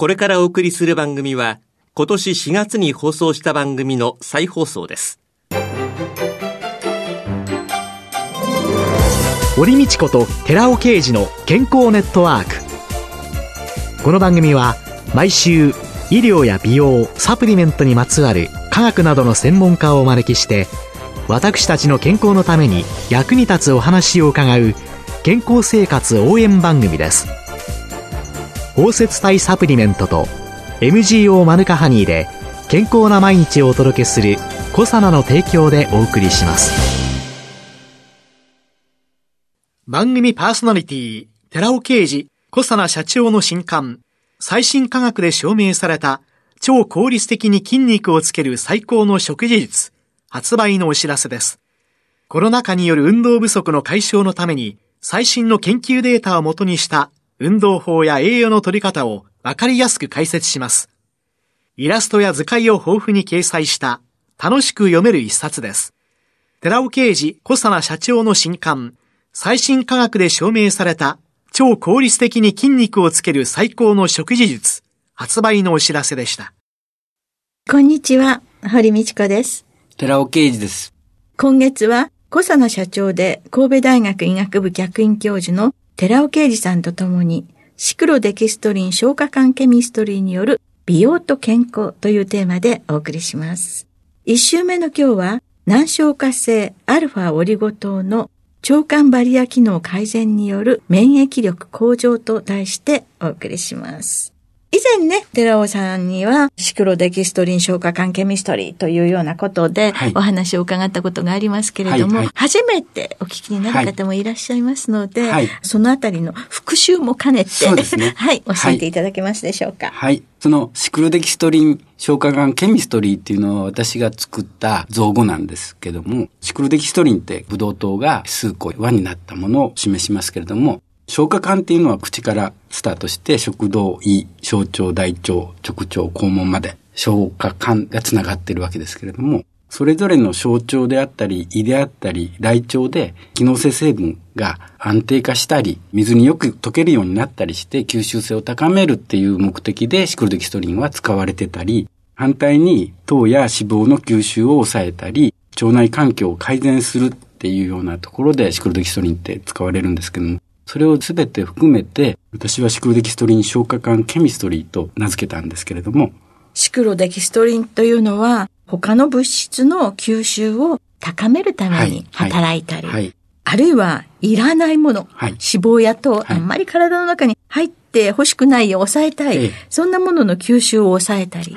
これからお送りする番組は、今年4月に放送した番組の再放送です。堀道子と寺尾啓二の健康ネットワーク。この番組は、毎週、医療や美容、サプリメントにまつわる科学などの専門家をお招きして、私たちの健康のために役に立つお話を伺う健康生活応援番組です。包摂体サプリメントと MGO マヌカハニーで健康な毎日をお届けするコサナの提供でお送りします。番組パーソナリティ、寺尾啓治、コサナ社長の新刊、最新科学で証明された超効率的に筋肉をつける最高の食事術、発売のお知らせです。コロナ禍による運動不足の解消のために最新の研究データをもとにした運動法や栄養の取り方をわかりやすく解説します。イラストや図解を豊富に掲載した楽しく読める一冊です。寺尾啓治小佐奈社長の新刊、最新科学で証明された超効率的に筋肉をつける最高の食事術、発売のお知らせでした。こんにちは、堀道子です。寺尾啓治です。今月は小佐奈社長で神戸大学医学部客員教授の寺尾啓二さんと共に、シクロデキストリン消化管ケミストリーによる美容と健康というテーマでお送りします。一週目の今日は、難消化性アルファオリゴ糖の腸管バリア機能改善による免疫力向上と題してお送りします。以前ね、寺尾さんには、シクロデキストリン消化管ケミストリーというようなことで、お話を伺ったことがありますけれども、はいはい、初めてお聞きになる方もいらっしゃいますので、はい、そのあたりの復習も兼ねて、ね。はい、教えていただけますでしょうか？はい。そのシクロデキストリン消化管ケミストリーっていうのは私が作った造語なんですけども、シクロデキストリンってブドウ糖が数個輪になったものを示しますけれども、消化管っていうのは口からスタートして食道、胃、小腸、大腸、直腸、肛門まで消化管がつながってるわけですけれども、それぞれの小腸であったり、胃であったり、大腸で機能性成分が安定化したり、水によく溶けるようになったりして吸収性を高めるっていう目的でシクロデキストリンは使われてたり、反対に糖や脂肪の吸収を抑えたり、腸内環境を改善するっていうようなところでシクロデキストリンって使われるんですけども、それを全て含めて、私はシクロデキストリン消化管ケミストリーと名付けたんですけれども。シクロデキストリンというのは、他の物質の吸収を高めるために働いたり、はいはいはい、あるいはいらないもの、脂肪や糖、あんまり体の中に入って欲しくないよう抑えたい、そんなものの吸収を抑えたり、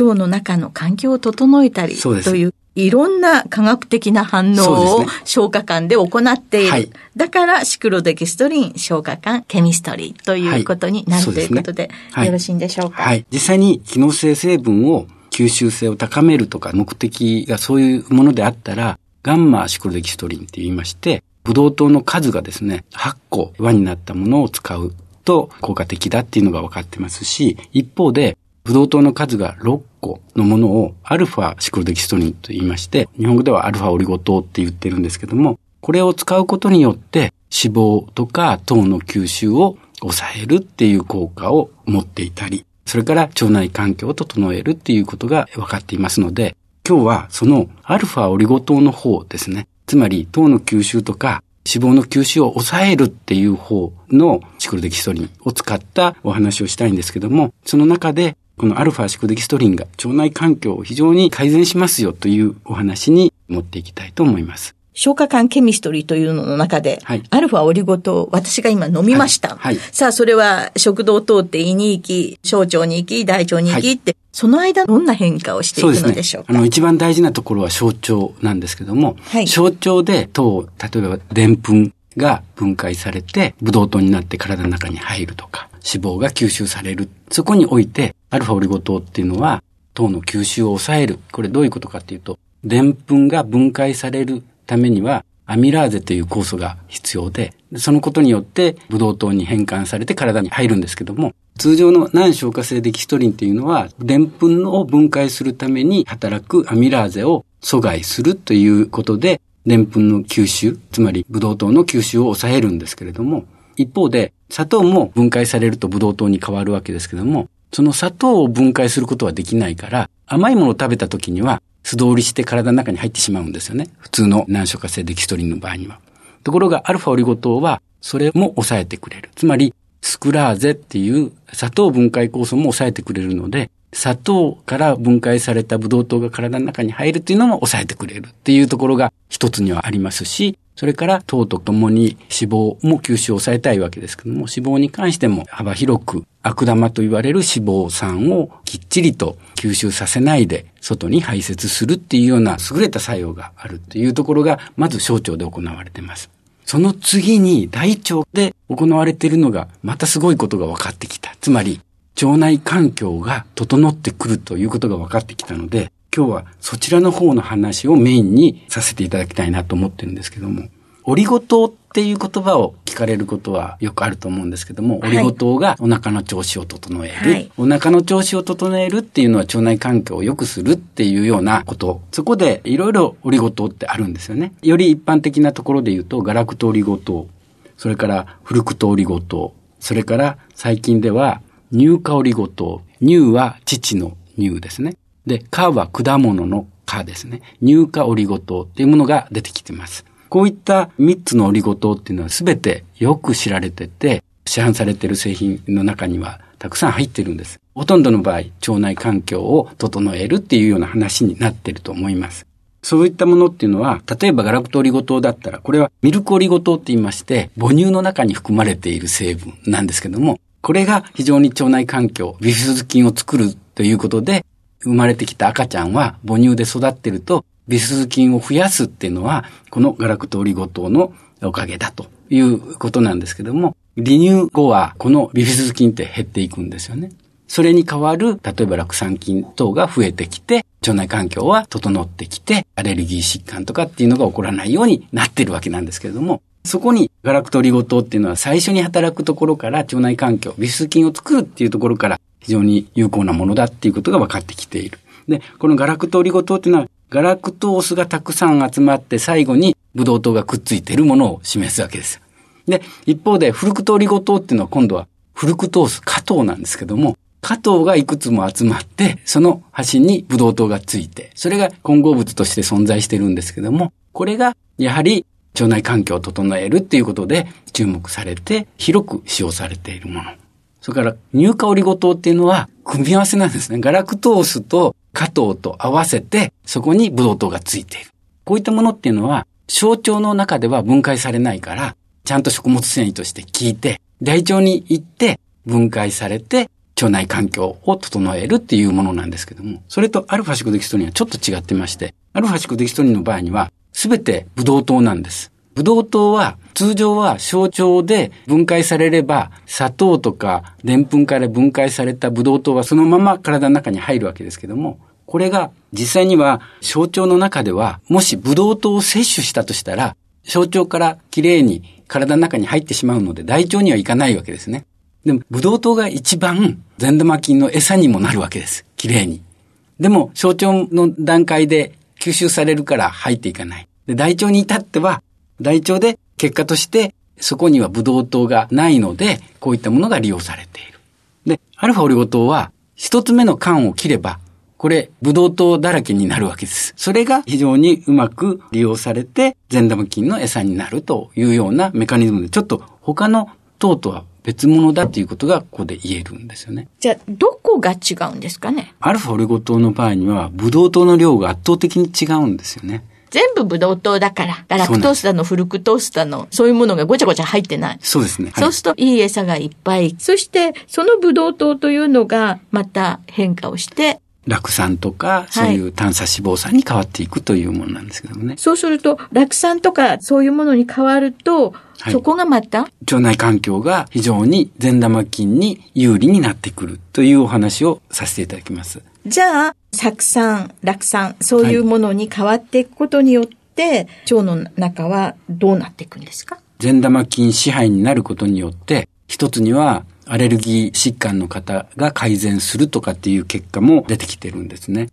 腸の中の環境を整えたりといういろんな科学的な反応を消化管で行っている。はい、だから、シクロデキストリン消化管ケミストリーということになる、はい、ということで、よろしいんでしょうか？はい。実際に機能性成分を吸収性を高めるとか目的がそういうものであったら、ガンマシクロデキストリンって言いまして、ブドウ糖の数がですね、8個輪になったものを使うと効果的だっていうのが分かってますし、一方で、ブドウ糖の数が6個のものをアルファシクロデキストリンと言いまして、日本語ではアルファオリゴ糖って言ってるんですけども、これを使うことによって脂肪とか糖の吸収を抑えるっていう効果を持っていたり、それから腸内環境を整えるっていうことが分かっていますので、今日はそのアルファオリゴ糖の方ですね。つまり糖の吸収とか脂肪の吸収を抑えるっていう方のシクロデキストリンを使ったお話をしたいんですけども、その中でこのアルファシクデキストリンが腸内環境を非常に改善しますよというお話に持っていきたいと思います。消化管ケミストリーというのの中で、はい、アルファオリゴ糖、私が今飲みました。はい。はい、さあ、それは食道を通って胃に行き、小腸に行き、大腸に行きって、その間どんな変化をしていくのでしょうか、ね、あの、一番大事なところは小腸なんですけども、小腸で糖、例えばでんぷんが分解されて、ブドウ糖になって体の中に入るとか、脂肪が吸収される。そこにおいて、アルファオリゴ糖っていうのは、糖の吸収を抑える。これどういうことかっていうと、でんぷんが分解されるためには、アミラーゼという酵素が必要で、そのことによって、ブドウ糖に変換されて体に入るんですけども、通常の難消化性デキストリンっていうのは、でんぷんを分解するために働くアミラーゼを阻害するということで、でんぷんの吸収、つまりブドウ糖の吸収を抑えるんですけれども、一方で、砂糖も分解されるとブドウ糖に変わるわけですけども、その砂糖を分解することはできないから、甘いものを食べた時には素通りして体の中に入ってしまうんですよね。普通の難消化性デキストリンの場合には。ところが、アルファオリゴ糖は、それも抑えてくれる。つまり、スクラーゼっていう砂糖分解酵素も抑えてくれるので、砂糖から分解されたブドウ糖が体の中に入るっていうのも抑えてくれるっていうところが一つにはありますし、それから糖とともに脂肪も吸収を抑えたいわけですけども、脂肪に関しても幅広く悪玉と言われる脂肪酸をきっちりと吸収させないで外に排泄するっていうような優れた作用があるっていうところがまず小腸で行われています。その次に大腸で行われているのがまたす。ごいことが分かってきた。つまり腸内環境が整ってくるということが分かってきたので、今日はそちらの方の話をメインにさせていただきたいなと思ってるんですけども、オリゴ糖っていう言葉を聞かれることはよくあると思うんですけども、オリゴ糖がお腹の調子を整える、はい、お腹の調子を整えるっていうのは腸内環境を良くするっていうようなこと。そこでいろいろオリゴ糖ってあるんですよね。より一般的なところで言うと、ガラクトオリゴ糖、それからフルクトオリゴ糖、それから最近では乳化オリゴ糖。乳は乳の乳ですね。で、化は果物の化ですね。乳化オリゴ糖っていうものが出てきてます。こういった3つのオリゴ糖っていうのは全てよく知られてて、市販されている製品の中にはたくさん入ってるんです。ほとんどの場合、腸内環境を整えるっていうような話になってると思います。そういったものっていうのは、例えばガラクトオリゴ糖だったら、これはミルクオリゴ糖って言いまして、母乳の中に含まれている成分なんですけども、これが非常に腸内環境、ビフィズ菌を作るということで、生まれてきた赤ちゃんは母乳で育ってると、ビフィズ菌を増やすっていうのは、このガラクトオリゴ糖のおかげだということなんですけども、離乳後はこのビフィズス菌って減っていくんですよね。それに代わる、例えば酪酸菌等が増えてきて、腸内環境は整ってきて、アレルギー疾患とかっていうのが起こらないようになってるわけなんですけれども、そこにガラクトリゴ糖っていうのは最初に働くところから腸内環境、ビス菌を作るっていうところから非常に有効なものだっていうことが分かってきている。で、このガラクトオリゴ糖っていうのはガラクトースがたくさん集まって最後にブドウ糖がくっついているものを示すわけです。で、一方でフルクトリゴ糖っていうのは今度はフルクトース、加糖なんですけども、加糖がいくつも集まって、その端にブドウ糖がついて、それが混合物として存在してるんですけども、これがやはり腸内環境を整えるっていうことで注目されて、広く使用されているもの。それから乳化オリゴ糖っていうのは組み合わせなんですね。ガラクトースと加糖と合わせて、そこにブドウ糖がついている。こういったものっていうのは、小腸の中では分解されないから、ちゃんと食物繊維として効いて、大腸に行って分解されて、腸内環境を整えるっていうものなんですけども、それとアルファシクデキストリンはちょっと違ってまして、アルファシクデキストリンの場合には、すべてブドウ糖なんです。ブドウ糖は通常は小腸で分解されれば砂糖とか澱粉から分解されたブドウ糖はそのまま体の中に入るわけですけども、これが実際には小腸の中ではもしブドウ糖を摂取したとしたら小腸からきれいに体の中に入ってしまうので大腸には行かないわけですね。でもブドウ糖が一番善玉菌の餌にもなるわけです。きれいに。でも小腸の段階で吸収されるから入っていかない。で、大腸に至っては、大腸で結果としてそこにはブドウ糖がないので、こういったものが利用されている。で、アルファオリゴ糖は、一つ目の缶を切れば、これ、ブドウ糖だらけになるわけです。それが非常にうまく利用されて、善玉菌の餌になるというようなメカニズムで、ちょっと他の糖とは別物だということがここで言えるんですよね。じゃあ、どこが違うんですかね？アルファオリゴ糖の場合には、ブドウ糖の量が圧倒的に違うんですよね。全部ブドウ糖だから、ガラクトースだの、フルクトースだの、そういうものがごちゃごちゃ入ってない。そうですね。そうすると、いい餌がいっぱい。そして、そのブドウ糖というのが、また変化をして、酪酸とか、そういう炭鎖脂肪酸に変わっていくというものなんですけどもね。そうすると、酪酸とかそういうものに変わると、はい、そこがまた？腸内環境が非常に善玉菌に有利になってくるというお話をさせていただきます。じゃあ、酢酸、酪酸、そういうものに変わっていくことによって、はい、腸の中はどうなっていくんですか？善玉菌支配になることによって、一つにはアレルギー疾患の方が改善するとかっていう結果も出てきてるんですね。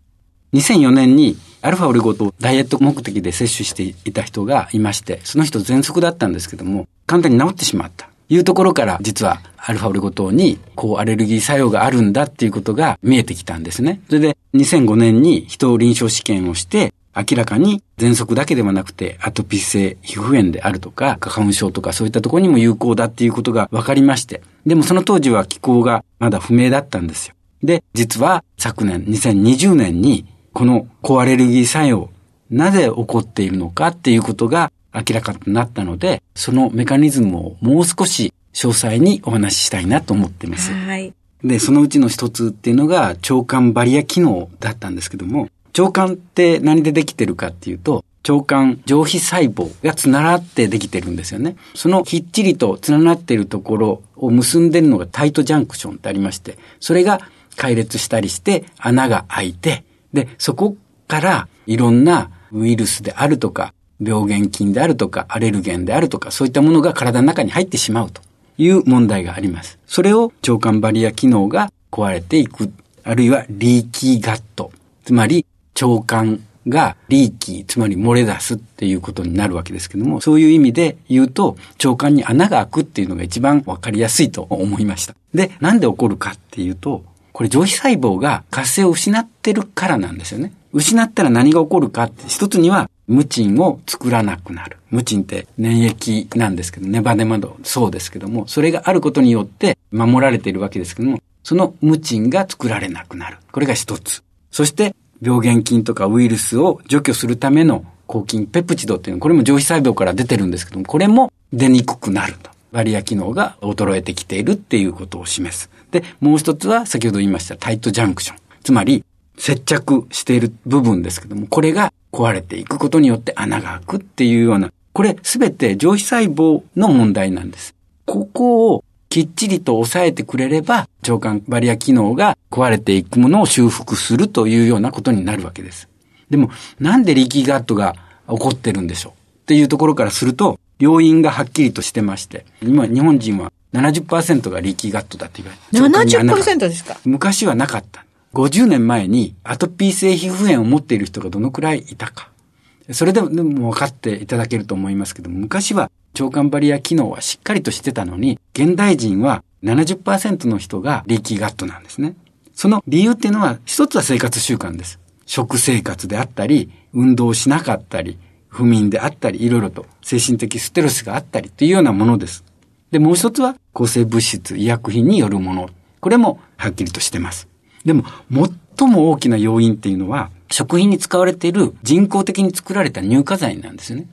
2004年にアルファオリゴとダイエット目的で摂取していた人がいまして、その人喘息だったんですけども、簡単に治ってしまった。いうところから実はアルファオリゴ糖に抗アレルギー作用があるんだっていうことが見えてきたんですね。それで2005年に人を臨床試験をして明らかに喘息だけではなくてアトピー性皮膚炎であるとか花粉症とかそういったところにも有効だっていうことが分かりまして。でもその当時は気候がまだ不明だったんですよ。で、実は昨年2020年にこの抗アレルギー作用なぜ起こっているのかっていうことが明らかとなったので、そのメカニズムをもう少し詳細にお話ししたいなと思っています。はい。で、そのうちの一つっていうのが腸管バリア機能だったんですけども、腸管って何でできてるかっていうと、腸管上皮細胞がつながってできてるんですよね。そのきっちりとつながっているところを結んでるのがタイトジャンクションってありまして、それが解列したりして穴が開いて、で、そこからいろんなウイルスであるとか、病原菌であるとか、アレルゲンであるとか、そういったものが体の中に入ってしまうという問題があります。それを腸管バリア機能が壊れていく、あるいはリーキーガット、つまり腸管がリーキー、つまり漏れ出すっていうことになるわけですけども、そういう意味で言うと、腸管に穴が開くっていうのが一番わかりやすいと思いました。で、なんで起こるかっていうと、これ上皮細胞が活性を失ってるからなんですよね。失ったら何が起こるかって、一つには無賃を作らなくなる。無賃って粘液なんですけど、ネバネバのそうですけども、それがあることによって守られているわけですけども、その無賃が作られなくなる。これが一つ。そして、病原菌とかウイルスを除去するための抗菌ペプチドっていうのは、これも上皮細胞から出てるんですけども、これも出にくくなると。バリア機能が衰えてきているっていうことを示す。で、もう一つは先ほど言いましたタイトジャンクション。つまり、接着している部分ですけども、これが壊れていくことによって穴が開くっていうような、これすべて上皮細胞の問題なんです。ここをきっちりと抑えてくれれば、腸管バリア機能が壊れていくものを修復するというようなことになるわけです。でも、なんでリキーガットが起こってるんでしょうっていうところからすると、要因がはっきりとしてまして、今日本人は70%がリーキーガットだって言われて。70%ですか？昔はなかった。50年前にアトピー性皮膚炎を持っている人がどのくらいいたか。それでも分かっていただけると思いますけども、昔は腸管バリア機能はしっかりとしてたのに、現代人は70%の人がリーキーガットなんですね。その理由っていうのは、一つは生活習慣です。食生活であったり、運動しなかったり、不眠であったり、いろいろと精神的ステロスがあったりというようなものです。で、もう一つは抗生物質、医薬品によるもの。これもはっきりとしてます。でも、最も大きな要因っていうのは、食品に使われている人工的に作られた乳化剤なんですよね。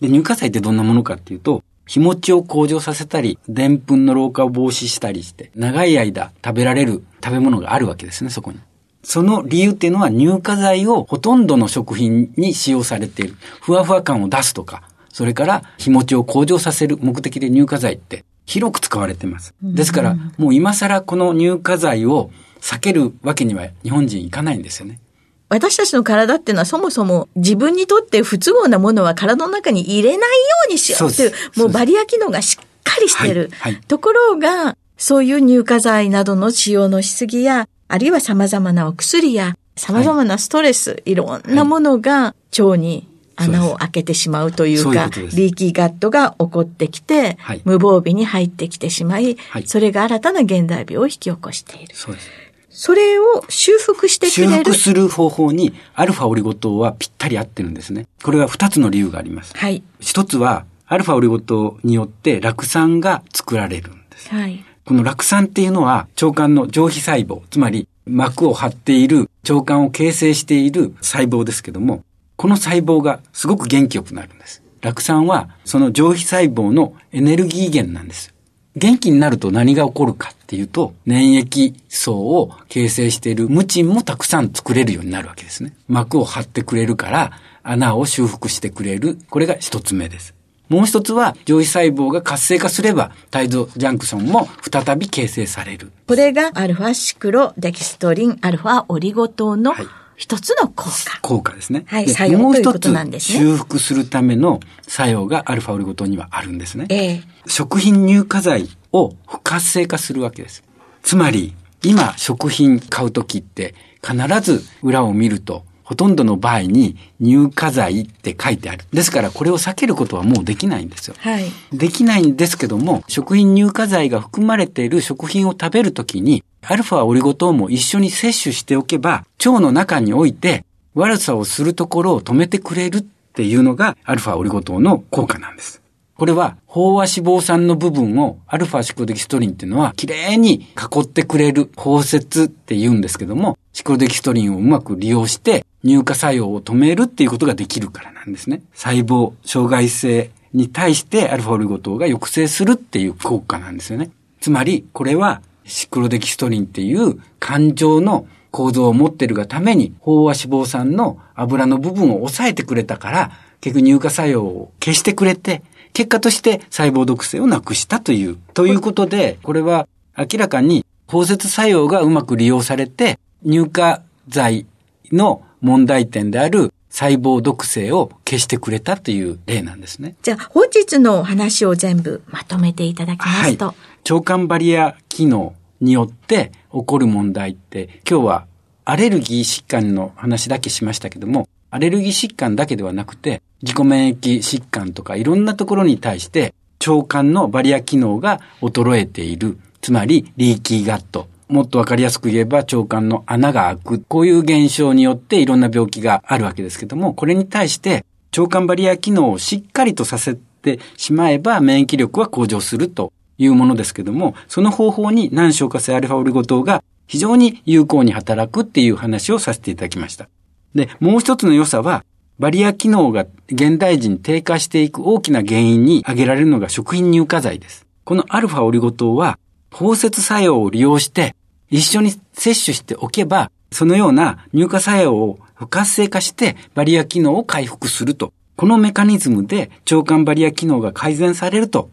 で、乳化剤ってどんなものかっていうと、日持ちを向上させたり、でんぷんの老化を防止したりして、長い間食べられる食べ物があるわけですね、そこに。その理由っていうのは乳化剤をほとんどの食品に使用されている。ふわふわ感を出すとか、それから日持ちを向上させる目的で乳化剤って広く使われています。ですから、もう今更この乳化剤を避けるわけには日本人いかないんですよね。私たちの体っていうのはそもそも自分にとって不都合なものは体の中に入れないようにしようっていう、もうバリア機能がしっかりしてる。はいはい、ところが、そういう乳化剤などの使用のしすぎや、あるいは様々なお薬や、様々なストレス、はい、いろんなものが腸に穴を開けてしまうというか、ううリーキーガットが起こってきて、はい、無防備に入ってきてしまい、はい、それが新たな現代病を引き起こしている。そうです。それを修復してくれる。修復する方法にアルファオリゴ糖はぴったり合ってるんですね。これは二つの理由があります。はい。一つは、アルファオリゴ糖によって酪酸が作られるんです。はい。この酪酸っていうのは腸管の上皮細胞、つまり膜を張っている腸管を形成している細胞ですけども、この細胞がすごく元気よくなるんです。酪酸はその上皮細胞のエネルギー源なんです。元気になると何が起こるかっていうと、粘液層を形成している無賃もたくさん作れるようになるわけですね。膜を張ってくれるから、穴を修復してくれる。これが一つ目です。もう一つは、上皮細胞が活性化すれば、タイドジャンクションも再び形成される。これが、アルファシクロデキストリン、アルファオリゴ糖の、一つの効果。効果ですね。はい、作用もう一つ、修復するための作用がアルファオリゴ糖にはあるんですね。ええ、食品乳化剤を不活性化するわけです。つまり、今食品買うときって必ず裏を見ると、ほとんどの場合に乳化剤って書いてある。ですからこれを避けることはもうできないんですよ。はい。できないんですけども、食品乳化剤が含まれている食品を食べるときに、アルファオリゴ糖も一緒に摂取しておけば、腸の中において悪さをするところを止めてくれるっていうのがアルファオリゴ糖の効果なんです。これは、飽和脂肪酸の部分をアルファシクロデキストリンっていうのは、きれいに囲ってくれる包摂って言うんですけども、シクロデキストリンをうまく利用して、乳化作用を止めるっていうことができるからなんですね。細胞、障害性に対してアルファオリゴ糖が抑制するっていう効果なんですよね。つまり、これはシクロデキストリンっていう感情の構造を持ってるがために、飽和脂肪酸の油の部分を抑えてくれたから、結局乳化作用を消してくれて、結果として細胞毒性をなくしたという。ということで、これは明らかに包摂作用がうまく利用されて、乳化剤の問題点である細胞毒性を消してくれたという例なんですね。じゃあ、本日のお話を全部まとめていただきますと。はい、腸管バリア機能によって起こる問題って、今日はアレルギー疾患の話だけしましたけども、アレルギー疾患だけではなくて、自己免疫疾患とかいろんなところに対して腸管のバリア機能が衰えている。つまり、リーキーガット。もっとわかりやすく言えば腸管の穴が開く。こういう現象によっていろんな病気があるわけですけども、これに対して腸管バリア機能をしっかりとさせてしまえば免疫力は向上するというものですけども、その方法に難消化性アルファオリゴ糖が非常に有効に働くっていう話をさせていただきました。で、もう一つの良さは、バリア機能が現代人低下していく大きな原因に挙げられるのが食品乳化剤です。このアルファオリゴ糖は、包摂作用を利用して、一緒に摂取しておけば、そのような乳化作用を不活性化してバリア機能を回復すると。このメカニズムで腸管バリア機能が改善されると。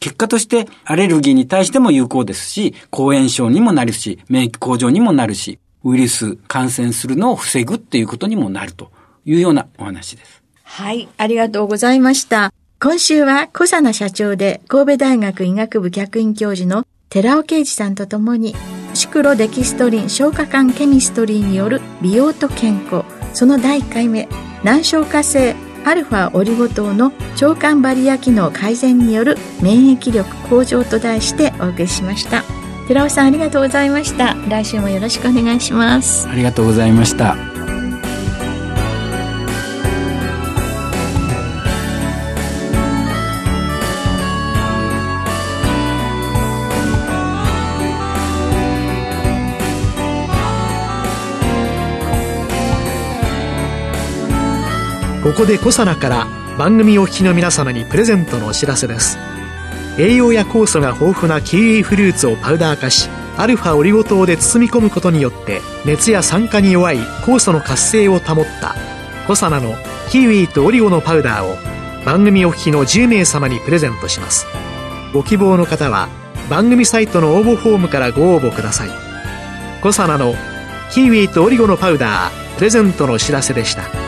結果としてアレルギーに対しても有効ですし、抗炎症にもなるし、免疫向上にもなるし、ウイルス感染するのを防ぐっていうことにもなるというようなお話です。はい、ありがとうございました。今週は小佐奈社長で神戸大学医学部客員教授の寺尾啓二さんと共にシクロデキストリン消化管ケミストリーによる美容と健康。その第1回目難消化性アルファオリゴ糖の腸管バリア機能改善による免疫力向上と題してお送りしました。寺尾さんありがとうございました。来週もよろしくお願いします。ありがとうございました。ここでコサナから番組お聞きの皆様にプレゼントのお知らせです。栄養や酵素が豊富なキウイフルーツをパウダー化しアルファオリゴ糖で包み込むことによって熱や酸化に弱い酵素の活性を保ったコサナのキウイとオリゴのパウダーを番組お聞きの10名様にプレゼントします。ご希望の方は番組サイトの応募フォームからご応募ください。コサナのキウイとオリゴのパウダープレゼントのお知らせでした。